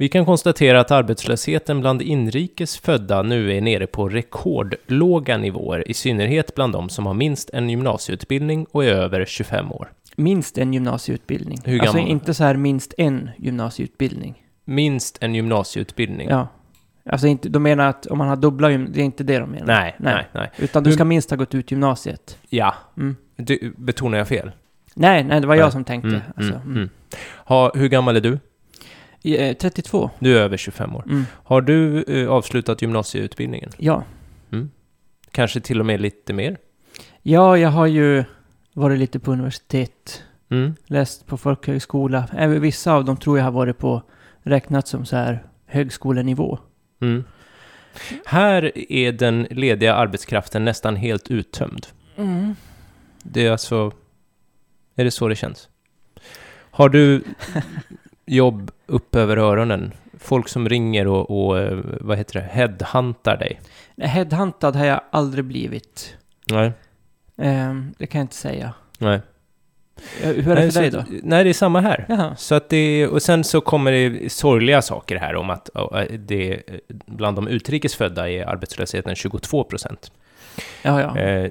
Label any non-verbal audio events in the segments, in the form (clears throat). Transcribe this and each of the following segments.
Vi kan konstatera att arbetslösheten bland inrikes födda nu är nere på rekordlåga nivåer, i synnerhet bland de som har minst en gymnasieutbildning och är över 25 år. Minst en gymnasieutbildning. Hur alltså inte så här minst en gymnasieutbildning. Minst en gymnasieutbildning. Ja. Alltså inte, de menar att om man har dubbla gym, det är inte det de menar. Nej, nej, nej. Utan du ska minst ha gått ut gymnasiet. Ja, Mm. du, betonar jag fel? Nej, nej, det var Nej. jag som tänkte. Mm, alltså, mm, mm. mm. Ha, hur gammal är du? I, eh, 32. Du är över 25 år. Mm. Har du eh, avslutat gymnasieutbildningen? Ja. Kanske till och med lite mer? Ja, jag har ju varit lite på universitet, Mm. läst på folkhögskola. Även vissa av dem tror jag har varit på, räknat som så här högskolenivå. Mm. Här är den lediga arbetskraften nästan helt uttömd. Mm. Det är alltså... Är det så det känns? Har du (laughs) jobb upp över öronen? Folk som ringer och, och eh, vad heter det, headhuntar dig? Headhuntad har jag aldrig blivit. Nej. Ehm, det kan jag inte säga. Nej. Eh, Hur är det nej, för dig så då? att- Nej, det är samma här. Jaha. Så att det, och sen så kommer det sorgliga saker här om att ja, det, bland de utrikes födda är arbetslösheten 22 procent. Ja, ja. Eh,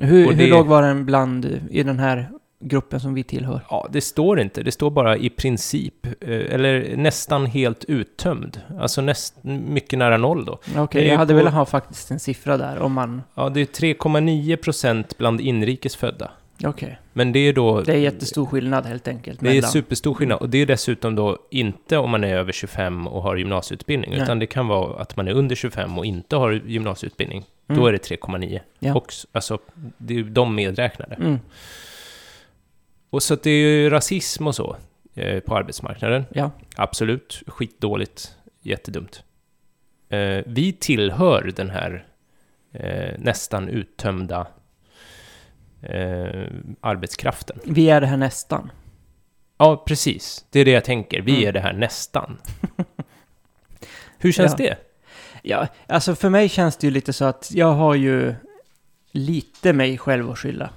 hur, hur det- låg var den bland i den här gruppen som vi tillhör? ja, det står inte. Det står bara i princip, eh, eller nästan helt uttömd. Alltså näst, mycket nära noll då. Okej, är jag hade på- velat ha faktiskt en siffra där om man... Ja, det är 3,9 procent bland inrikes födda. Okej. Men det är då... Det är jättestor skillnad helt enkelt. Det är mellan- superstor skillnad. Och det är dessutom då inte om man är över 25 och har gymnasieutbildning, Nej. utan det kan vara att man är under 25 och inte har gymnasieutbildning. Mm. Då är det 3,9. Ja. Och, alltså, det är de medräknade. Mm. Och så att det är ju rasism och så eh, på arbetsmarknaden. Ja. Absolut, skitdåligt, jättedumt. Eh, vi tillhör den här eh, nästan uttömda eh, arbetskraften. Vi är det här nästan. Ja, precis. Det är det jag tänker. Vi Mm. är det här nästan. (laughs) Hur känns Ja. det? Ja, alltså för mig känns det ju lite så att jag har ju lite mig själv att skylla,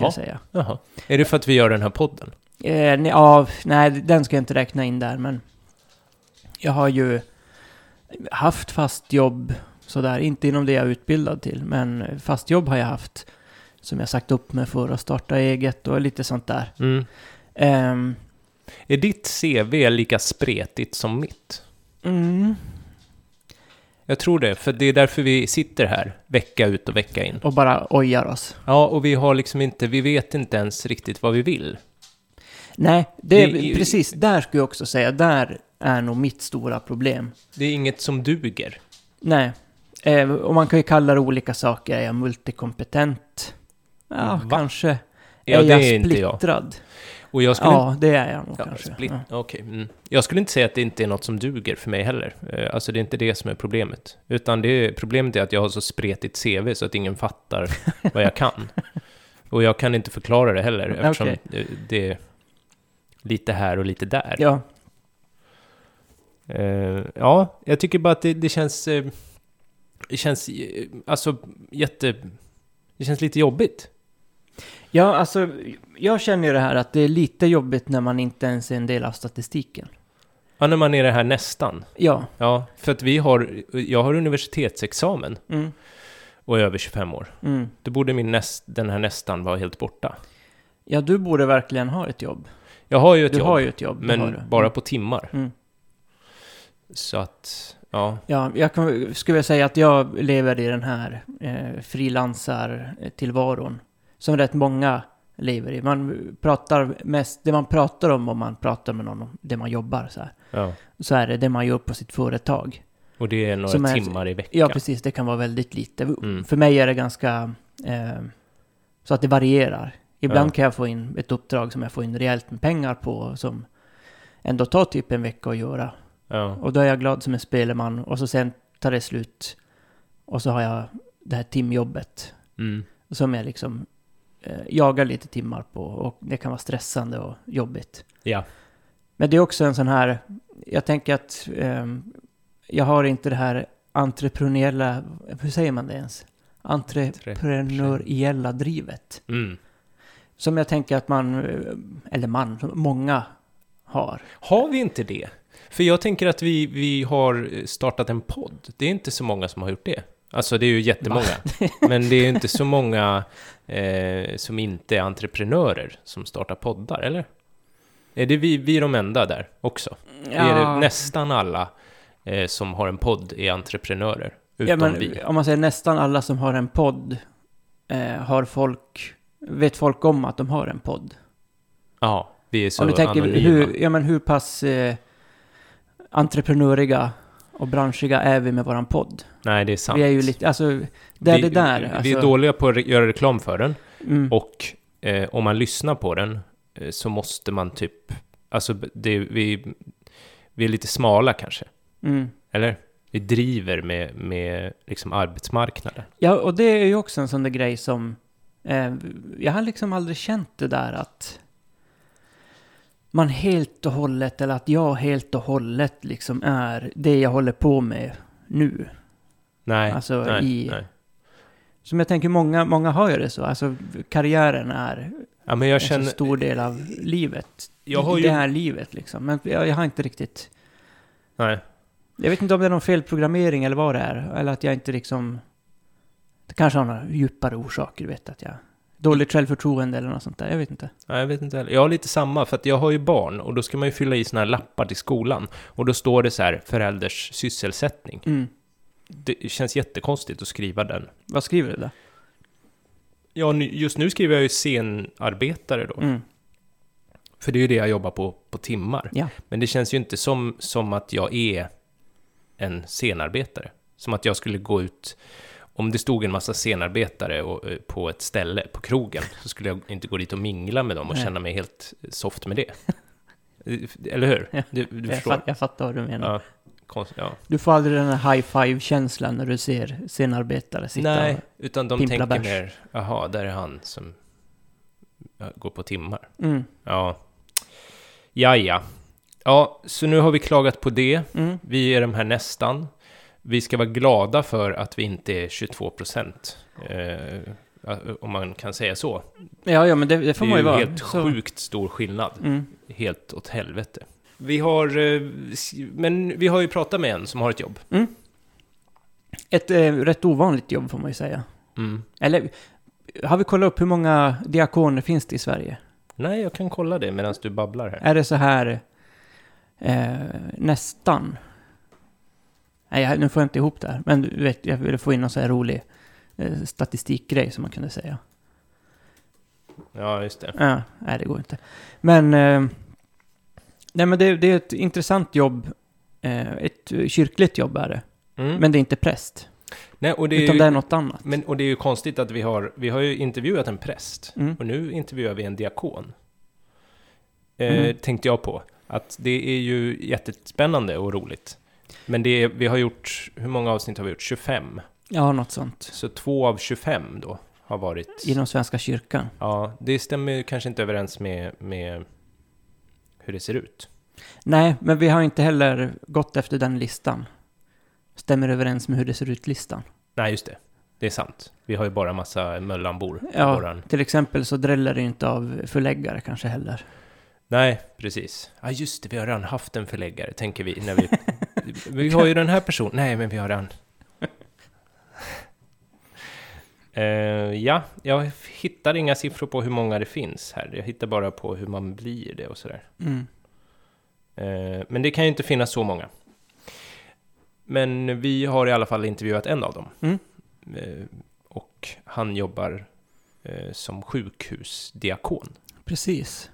Jaha, säga. jaha. Är det för att vi gör den här podden? Eh, nej, ja, nej, den ska jag inte räkna in där, men jag har ju haft fast jobb sådär, inte inom det jag är utbildad till, men fast jobb har jag haft som jag sagt upp mig för att starta eget och lite sånt där. Mm. Ehm, Är ditt CV lika spretigt som mitt? mm, Jag tror det, för det är därför vi sitter här, vecka ut och vecka in. och bara ojar oss. Ja, och vi har liksom inte, vi vet inte ens riktigt vad vi vill. Nej, det är Det är- precis, där skulle jag också säga, där är nog mitt stora problem. Det är inget som duger. Nej. Eh, och man kan ju kalla det olika saker. Är jag multikompetent? Ja, Va? kanske. Ja, är jag är splittrad? Och jag skulle Ja, det är jag nog Ja, kanske. split, Ja. okej, mm. Jag skulle inte säga att det inte är något som duger för mig heller. Eh, Alltså det är inte det som är problemet. Utan det är, problemet är att jag har så spretigt CV så att ingen fattar (laughs) vad jag kan. Och jag kan inte förklara det heller eftersom Okej. det, det är lite här och lite där. ja. Eh, ja, jag tycker bara att det, det känns... eh, det känns alltså jätte... Det känns lite jobbigt. Ja, alltså, jag känner ju det här att det är lite jobbigt när man inte ens är en del av statistiken. Ja, när man är det här nästan. Ja. Ja, för att vi har... Jag har universitetsexamen Mm. och är över 25 år. Mm. Då borde min näst, den här nästan vara helt borta. Ja, du borde verkligen ha ett jobb. Jag har ju ett du jobb, har ju ett jobb. men du. bara på timmar. Mm. Så att, ja. Ja, jag kan, skulle vilja säga att jag lever i den här eh, frilansar-tillvaron. Som rätt många lever i. Man pratar mest, det man pratar om om man pratar med någon om det man jobbar så här. ja. Så är det det man gör på sitt företag. Och det är några Som är- timmar i veckan. Ja, precis. Det kan vara väldigt lite. Mm. För mig är det ganska eh, så att det varierar. Ibland Ja. kan jag få in ett uppdrag som jag får in rejält med pengar på som ändå tar typ en vecka att göra. Ja. Och då är jag glad som en spelman och så sen tar det slut. Och så har jag det här timjobbet Mm. som jag liksom jagar lite timmar på och det kan vara stressande och jobbigt. Ja. Men det är också en sån här, jag tänker att ehm, jag har inte det här entreprenöriella, hur säger man det ens? Entreprenöriella drivet. Mm. Som jag tänker att man, eh, eller man, många har. Har vi inte det? För jag tänker att vi, vi har startat en podd. Det är inte så många som har gjort det. Alltså det är ju jättemånga. (laughs) Men det är ju inte så många eh, som inte är entreprenörer som startar poddar, eller? Är det vi, vi är de enda där också? Är det nästan alla eh, som har en podd är entreprenörer? Utom ja, men, vi. Om man säger nästan alla som har en podd eh, har folk, vet folk om att de har en podd. Ja, vi är så Om du tänker anonyma. hur, ja, men hur pass eh, entreprenöriga och branschiga är vi med våran podd? Nej, det är sant. Vi är ju lite, alltså, det är vi, det där. Vi Alltså, är dåliga på att göra reklam för den. mm, Och eh, om man lyssnar på den eh, så måste man typ... Alltså, det, vi, vi är lite smala kanske. mm. Eller? Vi driver med, med liksom arbetsmarknaden. Ja, och det är ju också en sån där grej som... Eh, jag har liksom aldrig känt det där att man helt och hållet, eller att jag helt och hållet liksom är det jag håller på med nu. Nej, Alltså, nej, i- nej. Som jag tänker, många, många har ju det så. Alltså, karriären är Ja, men jag en känner... så stor del av livet. Jag har ju- det här livet liksom. Men jag, jag har inte riktigt... Nej. Jag vet inte om det är någon felprogrammering eller vad det är. Eller att jag inte liksom... Det kanske har några djupare orsaker, vet att jag... Dåligt självförtroende eller något sånt där. Jag vet inte. Nej, jag vet inte heller. Jag har lite samma, för att jag har ju barn och då ska man ju fylla i såna här lappar till skolan. Och då står det så här, förälders sysselsättning. Mm. Det känns jättekonstigt att skriva den. Vad skriver du där? Ja, just nu skriver jag ju scenarbetare då. Mm. För det är ju det jag jobbar på, på timmar. Ja. Men det känns ju inte som, som att jag är en scenarbetare. Som att jag skulle gå ut... Om det stod en massa scenarbetare och, eh, på ett ställe, på krogen, så skulle jag inte gå dit och mingla med dem och Nej. känna mig helt soft med det. Eller hur? Du, du Jag, fatt, jag fattar vad du menar. Ja, konst, ja. Du får aldrig den här high five-känslan när du ser scenarbetare sitta Nej, och... utan de tänker bärs. mer, jaha, där är han som går på timmar. Mm. Ja. Ja, ja. Ja, så nu har vi klagat på det. Mm. Vi är de här nästan. Vi ska vara glada för att vi inte är 22 procent. Eh, om man kan säga så. Ja, ja, men det, det får det man är ju ju vara. helt Så- sjukt stor skillnad. Mm. Helt åt helvete. Vi har... eh, Men vi har ju pratat med en som har ett jobb. Ett eh, rätt ovanligt jobb får man ju säga. Mm. Eller, har vi kollat upp hur många diakoner finns det i Sverige? Nej, jag kan kolla det medan du babblar här. Är det så här eh, nästan? Nej, nu får jag inte ihop det här. Men du vet, jag ville få in någon så här rolig eh, statistikgrej som man kunde säga. Ja, just det. Ja, nej, det går inte. Men, eh, nej, men det, det är ett intressant jobb. Eh, ett kyrkligt jobb är det. Mm. Men det är inte präst. Nej, och det är utan ju, det är något annat. Men, och det är ju konstigt att vi har, vi har ju intervjuat en präst Mm. och nu intervjuar vi en diakon. Eh, Mm. Tänkte jag på. Att det är ju jättespännande och roligt. Men det är, vi har gjort, hur många avsnitt har vi gjort? 25. Ja, något sånt. Så två av 25 då har varit... Inom Svenska kyrkan. Ja, det stämmer ju kanske inte överens med, med hur det ser ut. Nej, men vi har inte heller gått efter den listan. Stämmer överens med hur det ser ut-listan. Nej, just det. Det är sant. Vi har ju bara massa Möllanbor på Ja. våran... Till exempel så dräller det inte av förläggare kanske heller. Nej, precis. Ja, just det. Vi har redan haft en förläggare, tänker vi. När vi, vi har ju den här personen. Nej, men vi har redan... Eh, ja, jag hittar inga siffror på hur många det finns här. Jag hittar bara på hur man blir det och sådär. Mm. Eh, men det kan ju inte finnas så många. Men vi har i alla fall intervjuat en av dem. Mm. Eh, och han jobbar som sjukhusdiakon. Precis.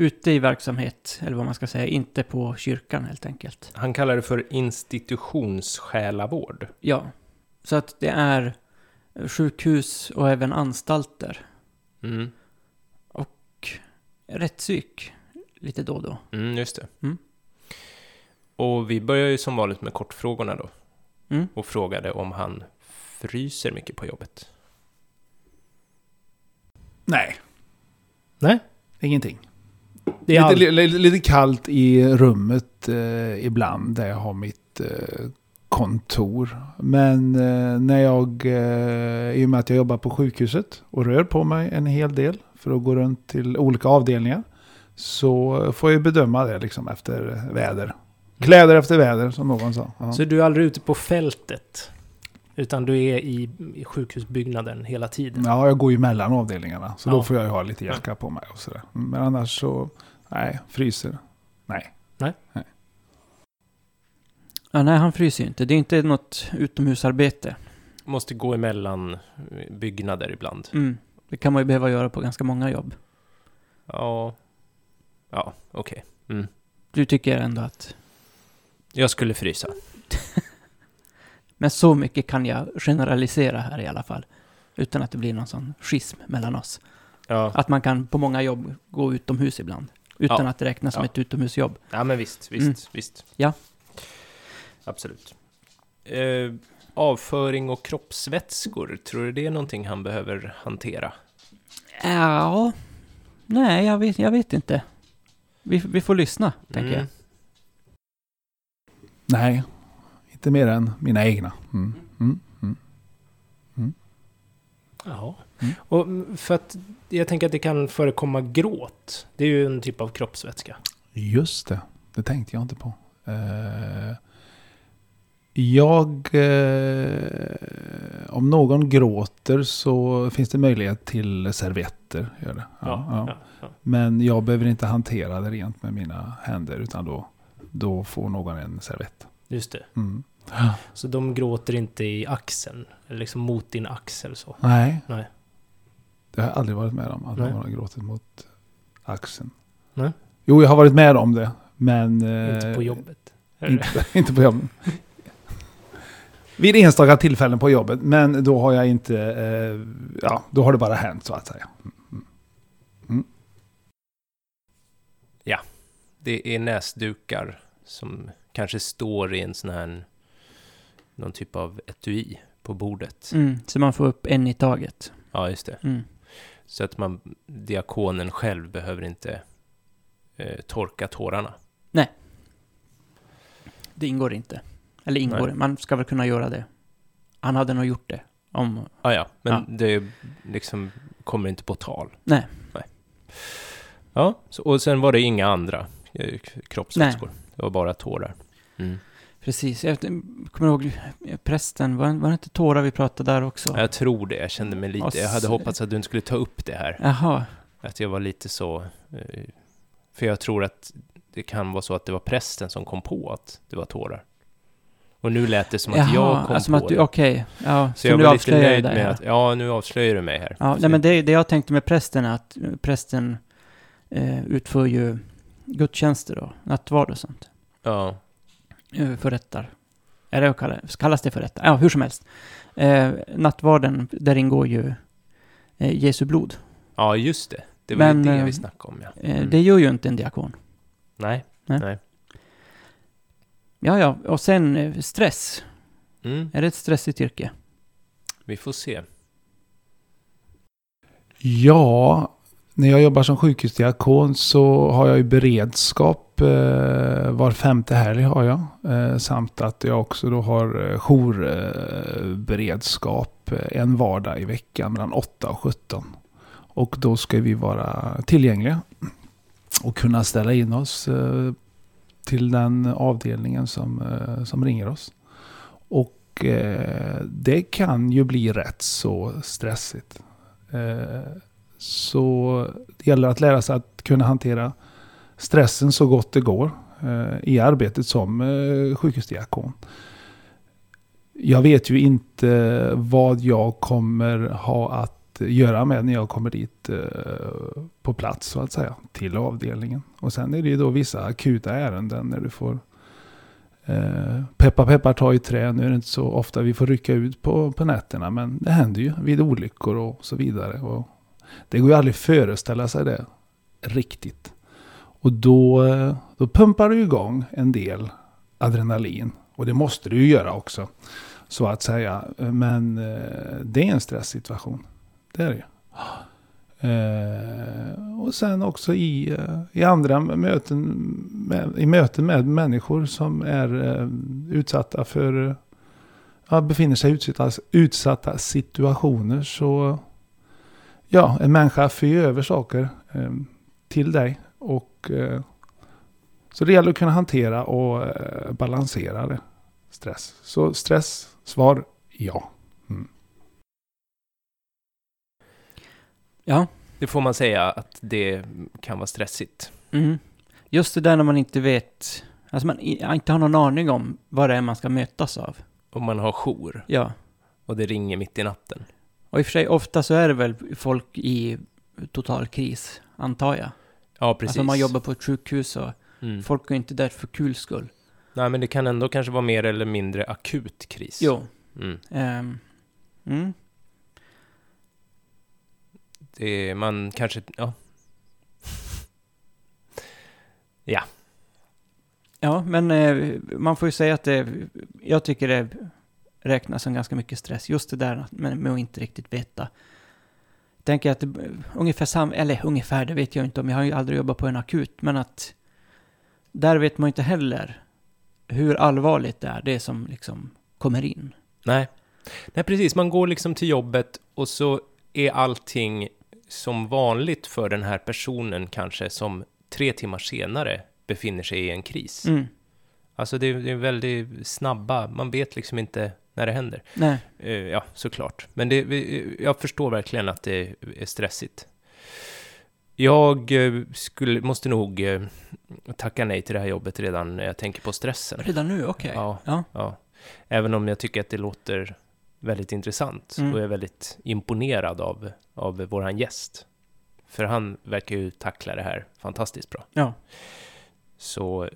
Ute i verksamhet, eller vad man ska säga, inte på kyrkan helt enkelt. Han kallar det för institutionssjälavård. Ja. Så att det är sjukhus och även anstalter. Mm, Rättspsyk, lite då och då. mm, just det. Mm. Och vi börjar ju som vanligt med kortfrågorna då. Mm. Och frågade om han fryser mycket på jobbet. Nej, Nej. ingenting. Det är lite, allt. li, lite kallt i rummet eh, ibland där jag har mitt eh, kontor. Men eh, när jag, eh, i och med att jag jobbar på sjukhuset och rör på mig en hel del för att gå runt till olika avdelningar. Så får jag bedöma det liksom efter väder Kläder efter väder, som någon sa. Ja. Så du är aldrig ute på fältet? Utan du är i, i sjukhusbyggnaden hela tiden? ja, jag går ju mellan avdelningarna. Så Ja. då får jag ju ha lite jacka på mig och sådär. Men annars så, nej, fryser. Nej. Ja, nej, han fryser ju inte. Det är inte något utomhusarbete. Måste gå emellan byggnader ibland. Mm. Det kan man ju behöva göra på ganska många jobb. Ja. Ja, okej. Mm. Du tycker ändå att... Jag skulle frysa. (laughs) Men så mycket kan jag generalisera här i alla fall. Utan att det blir någon sån schism mellan oss. Ja, Att man kan på många jobb gå utomhus ibland. Utan Ja. att det räknas som Ja. ett utomhusjobb. ja men visst, visst, Mm. visst. Ja. Absolut. Eh, avföring och kroppsvätskor, tror du det är någonting han behöver hantera? Ja... Nej, jag vet, jag vet inte. Vi, vi får lyssna, tänker jag. Mm. Nej, inte mer än mina egna. Mm. Mm. Mm. Ja. Mm. Och mm, för att jag tänker att det kan förekomma gråt. Det är ju en typ av kroppsvätska. Just det, det tänkte jag inte på. Eh, jag... Eh, om någon gråter så finns det möjlighet till servetter. Gör det. Ja, ja. ja, ja. Men jag behöver inte hantera det rent med mina händer utan då, då får någon en servett. Just det. Mm. Så de gråter inte i axeln? Eller liksom mot din axel så? Nej. Nej. Det har jag aldrig varit med om. Att någon har gråtit mot axeln. Nej. Jo, jag har varit med om det. Men... eh, Inte på jobbet? Inte, (laughs) inte på jobbet. Vid enstaka tillfällen på jobbet. Men då har jag inte... Eh, ja, då har det bara hänt så att säga. Det är näsdukar som kanske står i en sån här... Någon typ av etui på bordet. Mm, så man får upp en i taget. Ja, just det. Mm. Så att man, diakonen själv behöver inte eh, torka tårarna. Det ingår inte. Eller ingår, Nej. man ska väl kunna göra det. Han hade nog gjort det. Om... Ah, ja, men Ja. det liksom kommer inte på tal. Nej. Nej. Ja, så, och sen var det inga andra eh, kroppsvätskor. Det var bara tårar. Mm. Precis. Jag kommer ihåg prästen. Var, var det inte tårar vi pratade där också? Jag tror det, jag kände mig lite... Jag hade hoppats att du inte skulle ta upp det här. Jaha. Att jag var lite så... Eh, för jag tror att det kan vara så att det var prästen som kom på att det var tårar. Och nu lät det som att jag Jaha, kom alltså på att du, det. okej. Ja, Så så, jag nu var lite avslöjar jag nöjd det. med ja. att, ja, nu avslöjar du mig här. Ja, Så- nej, men det, det jag tänkte med prästen är att eh, prästen eh, utför ju gudstjänster och nattvard och sånt. Ja, förrättar. Är det att kalla, kallas det förrättar? Ja, hur som helst. Eh, nattvarden, där ingår ju eh, Jesu blod. ja, just det. Det var Men, ju det eh, vi snackade om, ja. Eh, Mm. Det gör ju inte en diakon. Nej, Nej. nej. Ja, ja, och sen eh, stress. Mm, Är det ett stressigt yrke? vi får se. Ja, när jag jobbar som sjukhusdiakon så har jag ju beredskap Eh, var femte helg har jag. Eh, samt att jag också då har eh, jourberedskap en vardag i veckan mellan 8 och 17. Och då ska vi vara tillgängliga och kunna ställa in oss till den avdelningen som, som ringer oss. Och det kan ju bli rätt så stressigt. Så det gäller att lära sig att kunna hantera stressen så gott det går eh, i arbetet som eh, sjukhusdiakon. Jag vet ju inte vad jag kommer ha att göra med när jag kommer dit eh, på plats så att säga till avdelningen. Och sen är det ju då vissa akuta ärenden när du får eh, peppa peppar ta i trä. Nu är det inte så ofta vi får rycka ut på, på nätterna men det händer ju vid olyckor och så vidare. Och det går ju aldrig att föreställa sig det riktigt. Och då, då pumpar du igång en del adrenalin. Och det måste du ju göra också. Så att säga. Men eh, det är en stresssituation. Det är det ju. Eh, och sen också i, eh, i andra möten med, i möten med människor som är utsatta för ja, befinner sig i utsatta, utsatta situationer så ja, en människa för ju över saker till dig och eh, Så det gäller att kunna hantera och eh, balansera det. Stress. Så stress, svar ja. Ja. Det får man säga att det kan vara stressigt. Mm. Just det där när man inte vet, alltså man inte har någon aning om vad det är man ska mötas av. Om man har jour Ja. och det ringer mitt i natten. Och i och för sig, ofta så är det väl folk i total kris, antar jag. Ja, precis. Alltså man jobbar på ett sjukhus och Mm. folk är inte där för kul skull. Nej, men det kan ändå kanske vara mer eller mindre akut kris. Jo. Mm. ehm, mm. Det man kanske, (laughs) ja. Ja, men eh, man får ju säga att det, jag tycker det räknas som ganska mycket stress. Just det där med, med att inte riktigt veta. Tänker att det, ungefär sam, eller ungefär, det vet jag inte om, jag har ju aldrig jobbat på en akut, men att där vet man inte heller hur allvarligt det är, det som liksom kommer in. Nej. Nej, precis. Man går liksom till jobbet och så är allting som vanligt för den här personen kanske som tre timmar senare befinner sig i en kris. Mm. Alltså det är, det är väldigt snabba, man vet liksom inte när det händer. Nej, Eh, ja, såklart. Men det, jag förstår verkligen att det är stressigt. Jag eh, skulle, måste nog eh, tacka nej till det här jobbet redan när jag tänker på stressen. redan nu, okej. Ja, Ja. ja. Även om jag tycker att det låter väldigt intressant Mm. och jag är väldigt imponerad av, av våran gäst. För han verkar ju tackla det här fantastiskt bra. Ja. Så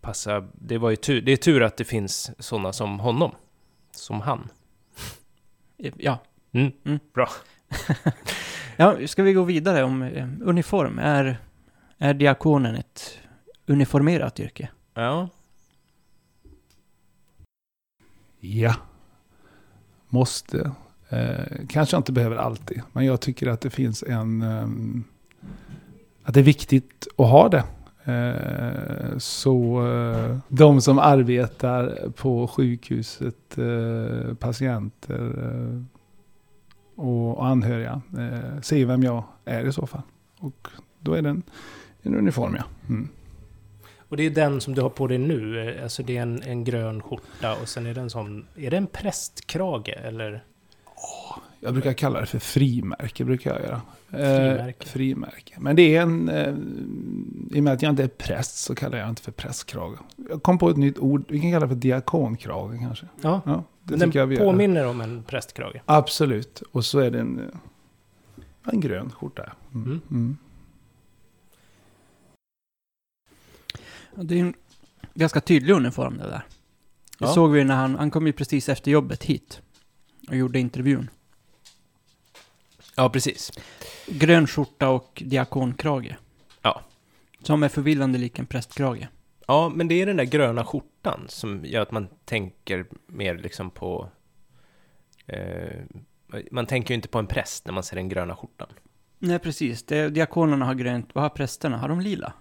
passa, det var ju tur, det är tur att det finns sådana som honom. Som han. Ja. Mm. Mm. Bra. (laughs) Ja, ska vi gå vidare om eh, uniform? Är, är diakonen ett uniformerat yrke? Ja. Ja. Måste. Eh, kanske inte behöver alltid. Men jag tycker att det finns en... ehm, att det är viktigt att ha det. Eh, så eh, de som arbetar på sjukhuset, eh, patienter och, anhöriga, ser vem jag är i så fall. Och då är det en, en uniform, ja. Mm. Och det är den som du har på dig nu. Alltså det är en, en grön skjorta och sen är det en sån... Är det en prästkrage eller? Jag brukar kalla det för frimärke. Brukar jag göra. Eh, Frimärke. frimärke. Men det är en... Eh, I och med att jag inte är präst så kallar jag det inte för prästkrage. Jag kom på ett nytt ord. Vi kan kalla det för diakonkrage kanske. Ja, Ja, det den jag gör. påminner om en prästkrage. Absolut. Och så är det en, eh, en grön skjorta. Mm. Mm. Mm. Det är en ganska tydlig uniform det där. Det Ja. såg vi när han, han kom ju precis efter jobbet hit och gjorde intervjun. Ja, precis. Grön skjorta och diakonkrage. Ja. Som är förvillande lik en prästkrage. Ja, men det är den där gröna skjortan som gör att man tänker mer liksom på... Eh, man tänker ju inte på en präst när man ser den gröna skjortan. Nej, precis. Det, diakonerna har grönt. Vad har prästerna? Har de lila?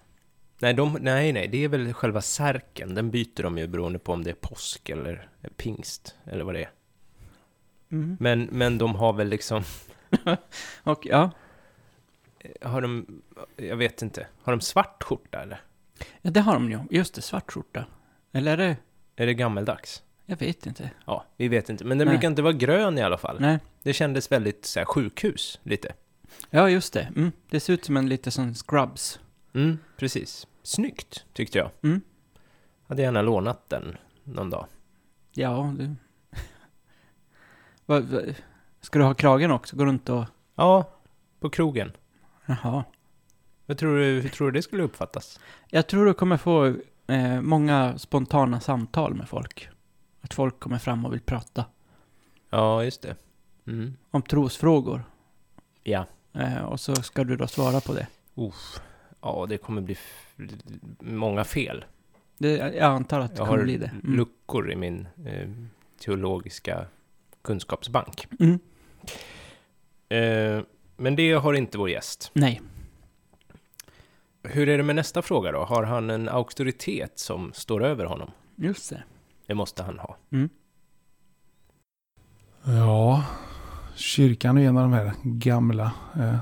Nej, de, nej, nej, det är väl själva särken. Den byter de ju beroende på om det är påsk eller pingst, eller vad det är. Mm. Men, men de har väl liksom... (laughs) Och ja, Har de... Jag vet inte. Har de svart skjorta, eller? ja, det har de ju. Just det, svart skjorta. Eller är det... Är det gammeldags? Jag vet inte. Ja, vi vet inte. Men den Nej. brukar inte vara grön i alla fall. Nej. Det kändes väldigt så här, sjukhus, lite. Ja, just det. Mm. Det ser ut som en lite sån scrubs. Mm, precis. Snyggt, tyckte jag. Mm. Hade gärna lånat den någon dag. Ja, du... (laughs) ska du ha kragen också? Gå runt och... Ja, på krogen. Jaha. Vad tror du, hur tror du det skulle uppfattas? Jag tror du kommer få eh, många spontana samtal med folk. Att folk kommer fram och vill prata Ja, just det. Mm. om trosfrågor. Ja. Eh, och så ska du då svara på det. Uff. Ja, det kommer bli många fel. det jag antar att det Jag kommer har bli det. Mm. luckor i min eh, teologiska kunskapsbank. Mm. Eh, men det har inte vår gäst. Nej. Hur är det med nästa fråga då? Har han en auktoritet som står över honom? Just det. Det måste han ha. Mm. Ja, kyrkan är en av de här gamla eh,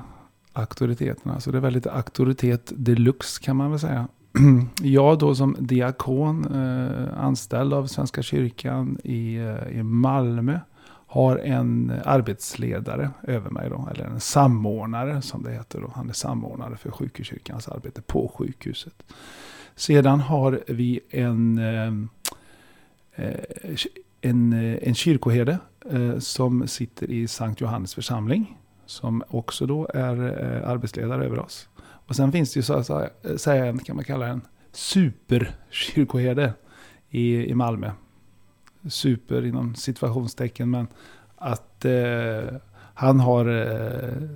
auktoriteterna. Så det är väldigt auktoritet deluxe kan man väl säga. (clears throat) jag då som diakon, eh, anställd av Svenska kyrkan i, eh, i Malmö, har en arbetsledare över mig då, eller en samordnare som det heter då. Han är samordnare för sjukhuskyrkans arbete på sjukhuset. Sedan har vi en, eh, eh, en, eh, en kyrkoherde som sitter i Sankt Johannes församling. Som också då är arbetsledare över oss. Och sen finns det ju så att säga, kan man kalla en superkyrkoherde i, i Malmö. Super inom situationstecken, men att eh, han har eh,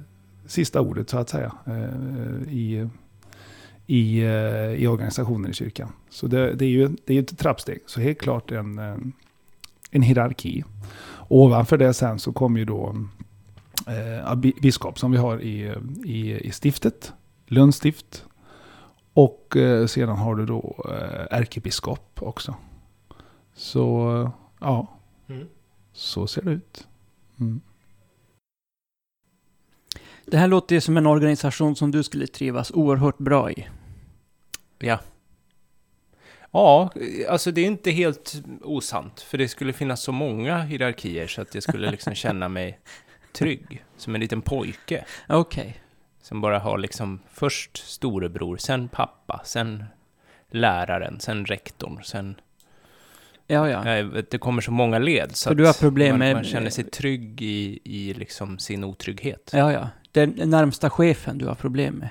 sista ordet så att säga eh, i, i, eh, i organisationen i kyrkan. Så det, det är ju det är ett trappsteg, så helt klart en, eh, en hierarki. Ovanför det sen så kommer ju då eh, biskop som vi har i, i, i stiftet, Lunds stift. Och eh, sedan har du då eh, ärkebiskop också. Så ja, mm. så ser det ut. Mm. Det här låter ju som en organisation som du skulle trivas oerhört bra i. Ja. Ja, alltså det är inte helt osant, för det skulle finnas så många hierarkier så att jag skulle liksom (laughs) känna mig trygg, som en liten pojke. Okej. Okay. Som bara har liksom först storebror, sen pappa, sen läraren, sen rektorn, sen... Ja, ja. Det kommer så många led så För du har problem man, med... man känner sig trygg i, i liksom sin otrygghet. Ja, ja. Den närmsta chefen du har problem med.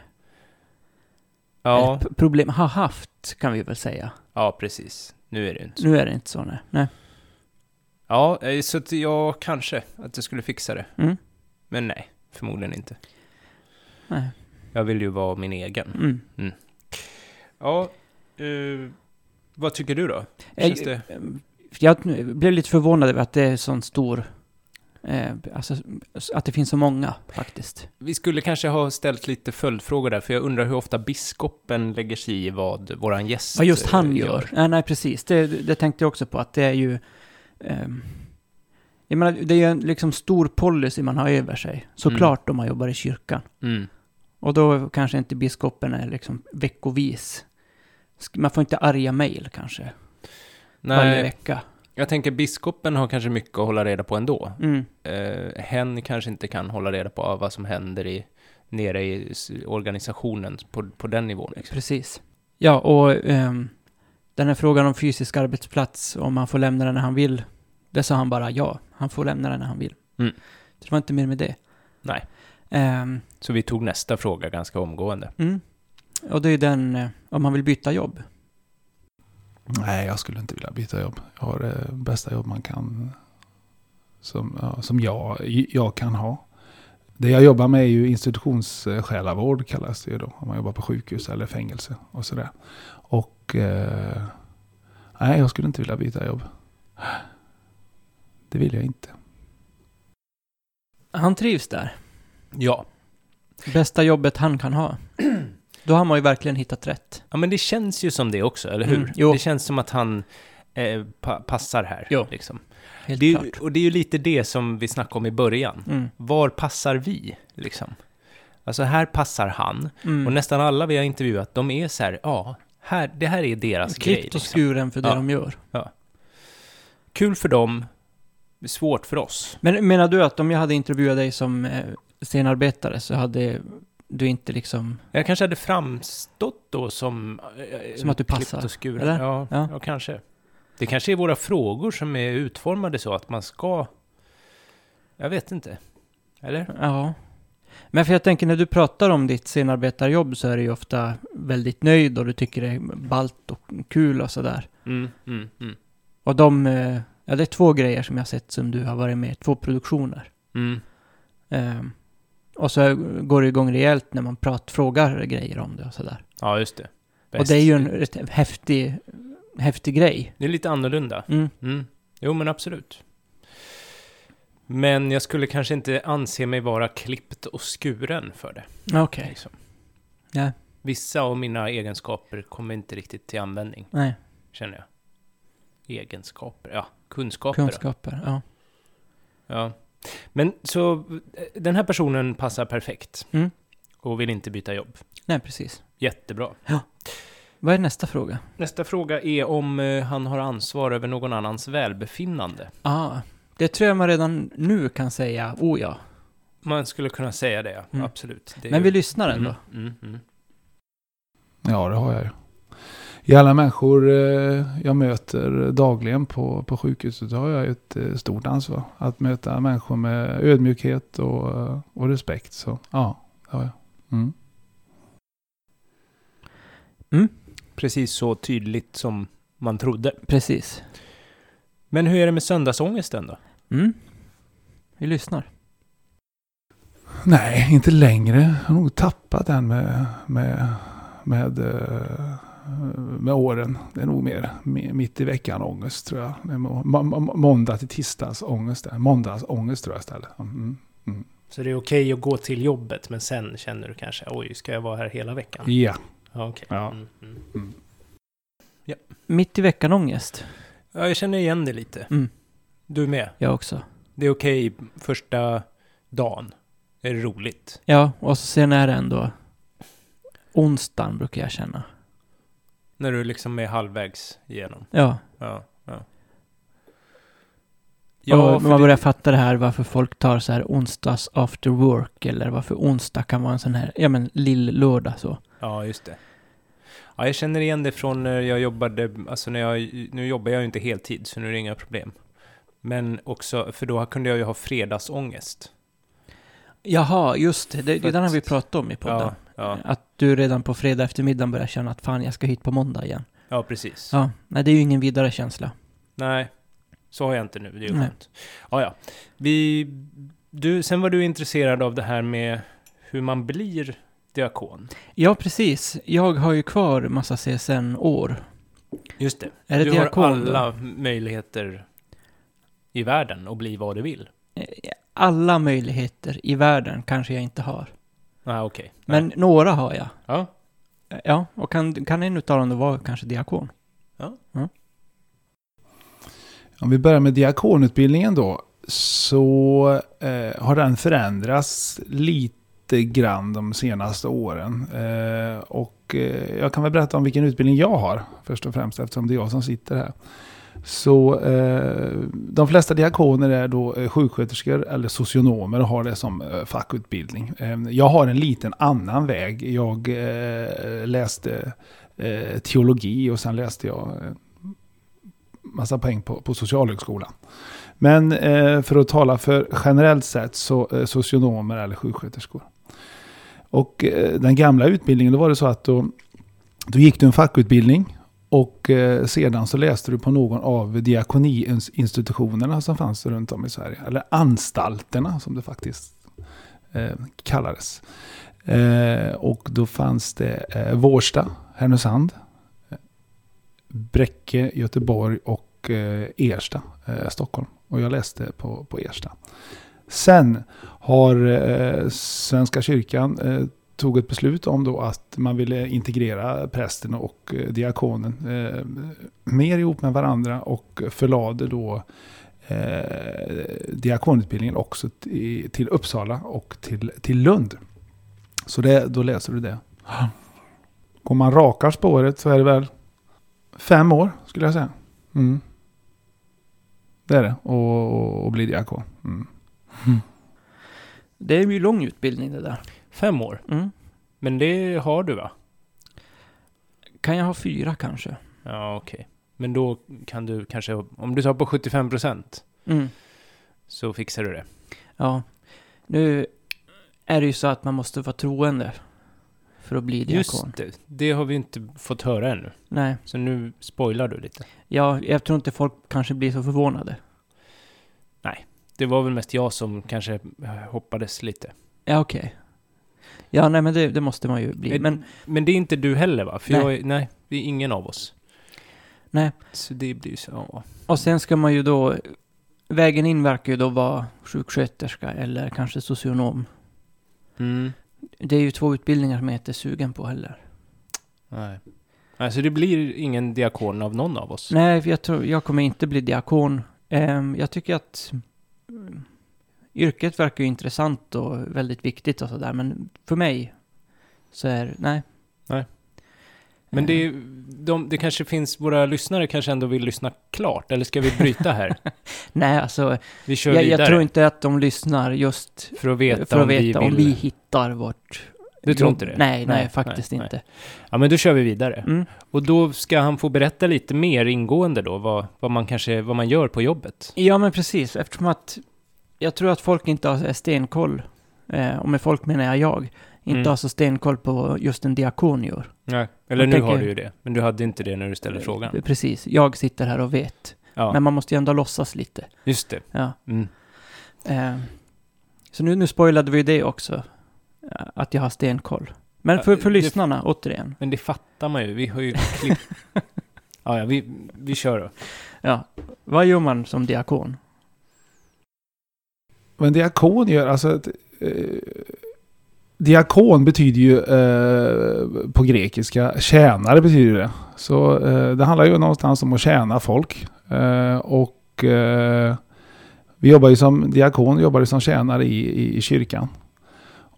Ja. Eller problem har haft, kan vi väl säga. Ja, precis. Nu är det inte så. Nu är det inte så, nej. nej. Ja, eh, så att jag kanske att det skulle fixa det. Mm. Men nej, förmodligen inte. Nej. Jag vill ju vara min egen. Mm. Mm. Ja, uh, vad tycker du då? Känns jag, det... jag blev lite förvånad över att det är sån stor... Eh, alltså, att det finns så många, faktiskt. Vi skulle kanske ha ställt lite följdfrågor där, för jag undrar hur ofta biskopen lägger sig i vad våran gäst Vad just han gör. gör. Nej, nej, precis. Det, det tänkte jag också på, att det är ju... Eh, jag menar, det är ju en liksom stor policy man har över sig. Såklart mm. om man jobbar i kyrkan. Mm. Och då kanske inte biskopen är liksom veckovis. Man får inte arga mejl kanske. Nej. Varje vecka. Jag tänker biskopen har kanske mycket att hålla reda på ändå. Mm. Eh, hen kanske inte kan hålla reda på vad som händer i, nere i organisationen på, på den nivån. Liksom. Precis. Ja, och um, den här frågan om fysisk arbetsplats, om man får lämna den när han vill, det sa han bara ja. Han får lämna den när han vill. Mm. Det var inte mer med det. Nej. Um, så vi tog nästa fråga ganska omgående. Mm. Och det är den, eh, om man vill byta jobb. Nej, jag skulle inte vilja byta jobb. Jag har det bästa jobb man kan, som, ja, som jag, jag kan ha. Det jag jobbar med är ju institutionssjälavård kallas det ju då. Om man jobbar på sjukhus eller fängelse och sådär. Och eh, nej, jag skulle inte vilja byta jobb. Det vill jag inte. Han trivs där. Ja. Bästa jobbet han kan ha. Då har man ju verkligen hittat rätt. Ja, men det känns ju som det också, eller hur? Mm, det känns som att han eh, pa passar här. Jo. Liksom. Helt det är, klart. Och det är ju lite det som vi snackade om i början. Mm. Var passar vi, liksom? Alltså här passar han. Mm. Och nästan alla vi har intervjuat, de är så här, ja, här, det här är deras Klippt grej. Klippt liksom. och skuren för det ja. de gör. Ja. Kul för dem, svårt för oss. Men menar du att om jag hade intervjuat dig som eh, scenarbetare så hade du inte liksom... Jag kanske hade framstått då som... Eh, som att du passar? och skuren. Eller? Ja, ja. ja, kanske. Det kanske är våra frågor som är utformade så att man ska... Jag vet inte. Eller? Ja. Men för jag tänker när du pratar om ditt scenarbetarjobb så är du ju ofta väldigt nöjd och du tycker det är ballt och kul och sådär. Mm, mm, mm. Och de... eh, Ja, det är två grejer som jag har sett som du har varit med i. Två produktioner. Mm. Ehm, och så går det igång rejält när man pratar, frågar grejer om det och sådär. Ja, just det. Bäst. Och det är ju en rätt häftig, häftig grej. Det är lite annorlunda. Mm. Mm. Jo, men absolut. Men jag skulle kanske inte anse mig vara klippt och skuren för det. Okej. Okay. Liksom. Ja. Vissa av mina egenskaper kommer inte riktigt till användning. Nej. Känner jag. Egenskaper, ja. Kunskaper. Kunskaper, då. ja. Ja. Men så den här personen passar perfekt. Mm. Och vill inte byta jobb. Nej, precis. Jättebra. Ja. Vad är nästa fråga? Nästa fråga är om eh, han har ansvar över någon annans välbefinnande. Ah, det tror jag man redan nu kan säga, oh ja. Man skulle kunna säga det, ja. Mm. absolut. Det Men ju- vi lyssnar ändå. Mm, mm, mm. Ja, det har jag ju. I alla människor eh, jag möter dagligen på, på sjukhuset har jag ett eh, stort ansvar. Att möta människor med ödmjukhet och, eh, och respekt. Så ja, det har jag. Mm. Precis så tydligt som man trodde. Precis. Men hur är det med söndagsångesten då? Mm. Vi lyssnar. Nej, inte längre. Jag har nog tappat den med, med, med, med åren. Det är nog mer mi- mitt i veckan ångest tror jag. Måndag till tisdags ångest. Måndags ångest tror jag istället. Mm. Så det är okej att gå till jobbet, men sen känner du kanske, oj, ska jag vara här hela veckan? Ja. Ja, okej. Ja. Mm, mm. Mitt i veckan ångest. Ja, jag känner igen det lite. Mm. Du med? Jag också. Det är okej första dagen. Det är roligt. Ja, och så sen är det ändå onsdagen brukar jag känna. När du liksom är halvvägs igenom. Ja, Ja, ja. och för man det- börjar fatta det här varför folk tar så här onsdags after work eller varför onsdag kan vara en sån här, ja men lill-lördag så. Ja, just det. Ja, jag känner igen det från när jag jobbade, alltså när jag, nu jobbar jag ju inte heltid så nu är det inga problem. Men också, för då kunde jag ju ha fredagsångest. Jaha, just det. Det, det den har vi pratat om i podden. Ja, ja, Att du redan på fredag eftermiddag börjar känna att fan, jag ska hit på måndag igen. ja, precis. Ja, nej det är ju ingen vidare känsla. Nej, så har jag inte nu. Det är ju skönt. Ja, ja. Vi, du, sen var du intresserad av det här med hur man blir diakon. Ja, precis. Jag har ju kvar massa CSN-år. Just det. Är det du diakon har då? alla möjligheter i världen att bli vad du vill. Eh, Alla möjligheter i världen kanske jag inte har. Nej, okej. Men Nej. några har jag. Ja, Ja, och kan, kan en utav dem då vara kanske diakon? Om vi börjar med diakonutbildningen då. Så eh, har den förändrats lite grann de senaste åren. Eh, och eh, jag kan väl berätta om vilken utbildning jag har. Först och främst eftersom det är jag som sitter här. Så eh, de flesta diakoner är då eh, sjuksköterskor eller socionomer och har det som eh, fackutbildning. Eh, jag har en liten annan väg. Jag eh, läste eh, teologi och sen läste jag eh, massa poäng på, på Socialhögskolan. Men eh, för att tala för generellt sett så eh, socionomer eller sjuksköterskor. Och eh, den gamla utbildningen, då var det så att då, då gick du en fackutbildning och eh, sedan så läste du på någon av diakoniinstitutionerna som fanns runt om i Sverige. Eller anstalterna som det faktiskt eh, kallades. Eh, och då fanns det eh, Vårsta, Härnösand, Bräcke, Göteborg och eh, Ersta, eh, Stockholm. Och jag läste på, på Ersta. Sen har eh, Svenska kyrkan tog ett beslut om då att man ville integrera prästen och eh, diakonen eh, mer ihop med varandra och förlade då eh, diakonutbildningen också till, till Uppsala och till, till Lund. Så det, då läser du det. Går man raka spåret så är det väl fem år skulle jag säga. Mm. Det är det, och, och, och bli diakon. Mm. Det är ju lång utbildning det där fem år. Mm. Men det har du va? Kan jag ha fyra kanske? Ja, okej. Men då kan du kanske, om du tar på 75 procent, Mm. så fixar du det. Ja. Nu är det ju så att man måste vara troende för att bli diakon. Just det, det har vi inte fått höra ännu. Nej, Så nu spoilar du lite. ja, jag tror inte folk kanske blir så förvånade. Det var väl mest jag som kanske hoppades lite. Ja, okej. Ja, nej men det, det måste man ju bli. Men- Men Men det är inte du heller va? För Nej. jag nej, det är ingen av oss. nej, Så det blir så, ja. och sen ska man ju då... Vägen in verkar ju då vara sjuksköterska eller kanske socionom. Mm. Det är ju två utbildningar som jag inte är sugen på heller. Nej. Alltså det blir ingen diakon av någon av oss. Nej, jag tror jag kommer inte bli diakon. Ehm, jag tycker att yrket verkar ju intressant och väldigt viktigt och sådär, men för mig så är nej. Nej. Men det, är- de, det kanske finns, våra lyssnare kanske ändå vill lyssna klart, eller ska vi bryta här? (laughs) Nej, alltså, Vi kör jag, vidare. jag tror inte att de lyssnar just För att veta för att om vi veta vill. om vi hittar vårt... Du tror inte det? Nej, nej, Nej, faktiskt nej, inte. Ja, men då kör vi vidare. Mm. Och då ska han få berätta lite mer ingående då, vad, vad man kanske, vad man gör på jobbet. Ja, men precis. Eftersom att jag tror att folk inte har stenkoll, eh, och med folk menar jag jag, inte Mm. har så stenkoll på just en diakon gör. Nej. Eller Jag nu tänker- har du ju det, men du hade inte det när du ställde frågan. Eh, Precis. Jag sitter här och vet. Ja, Men man måste ju ändå låtsas lite. just det. Ja. Mm. Eh, så nu, nu spoilade vi det också. eh, Att jag har stenkoll. Men för, för Det- lyssnarna, återigen. Men det fattar man ju, vi har ju klipp... (laughs) ja, ja, vi, vi kör då. Ja. Vad gör man som diakon? Men diakon gör alltså... Ett, eh, diakon betyder ju eh, på grekiska tjänare betyder det. Så eh, det handlar ju någonstans om att tjäna folk. Eh, och eh, vi jobbar ju som diakon, jobbar ju som tjänare i, i, i kyrkan.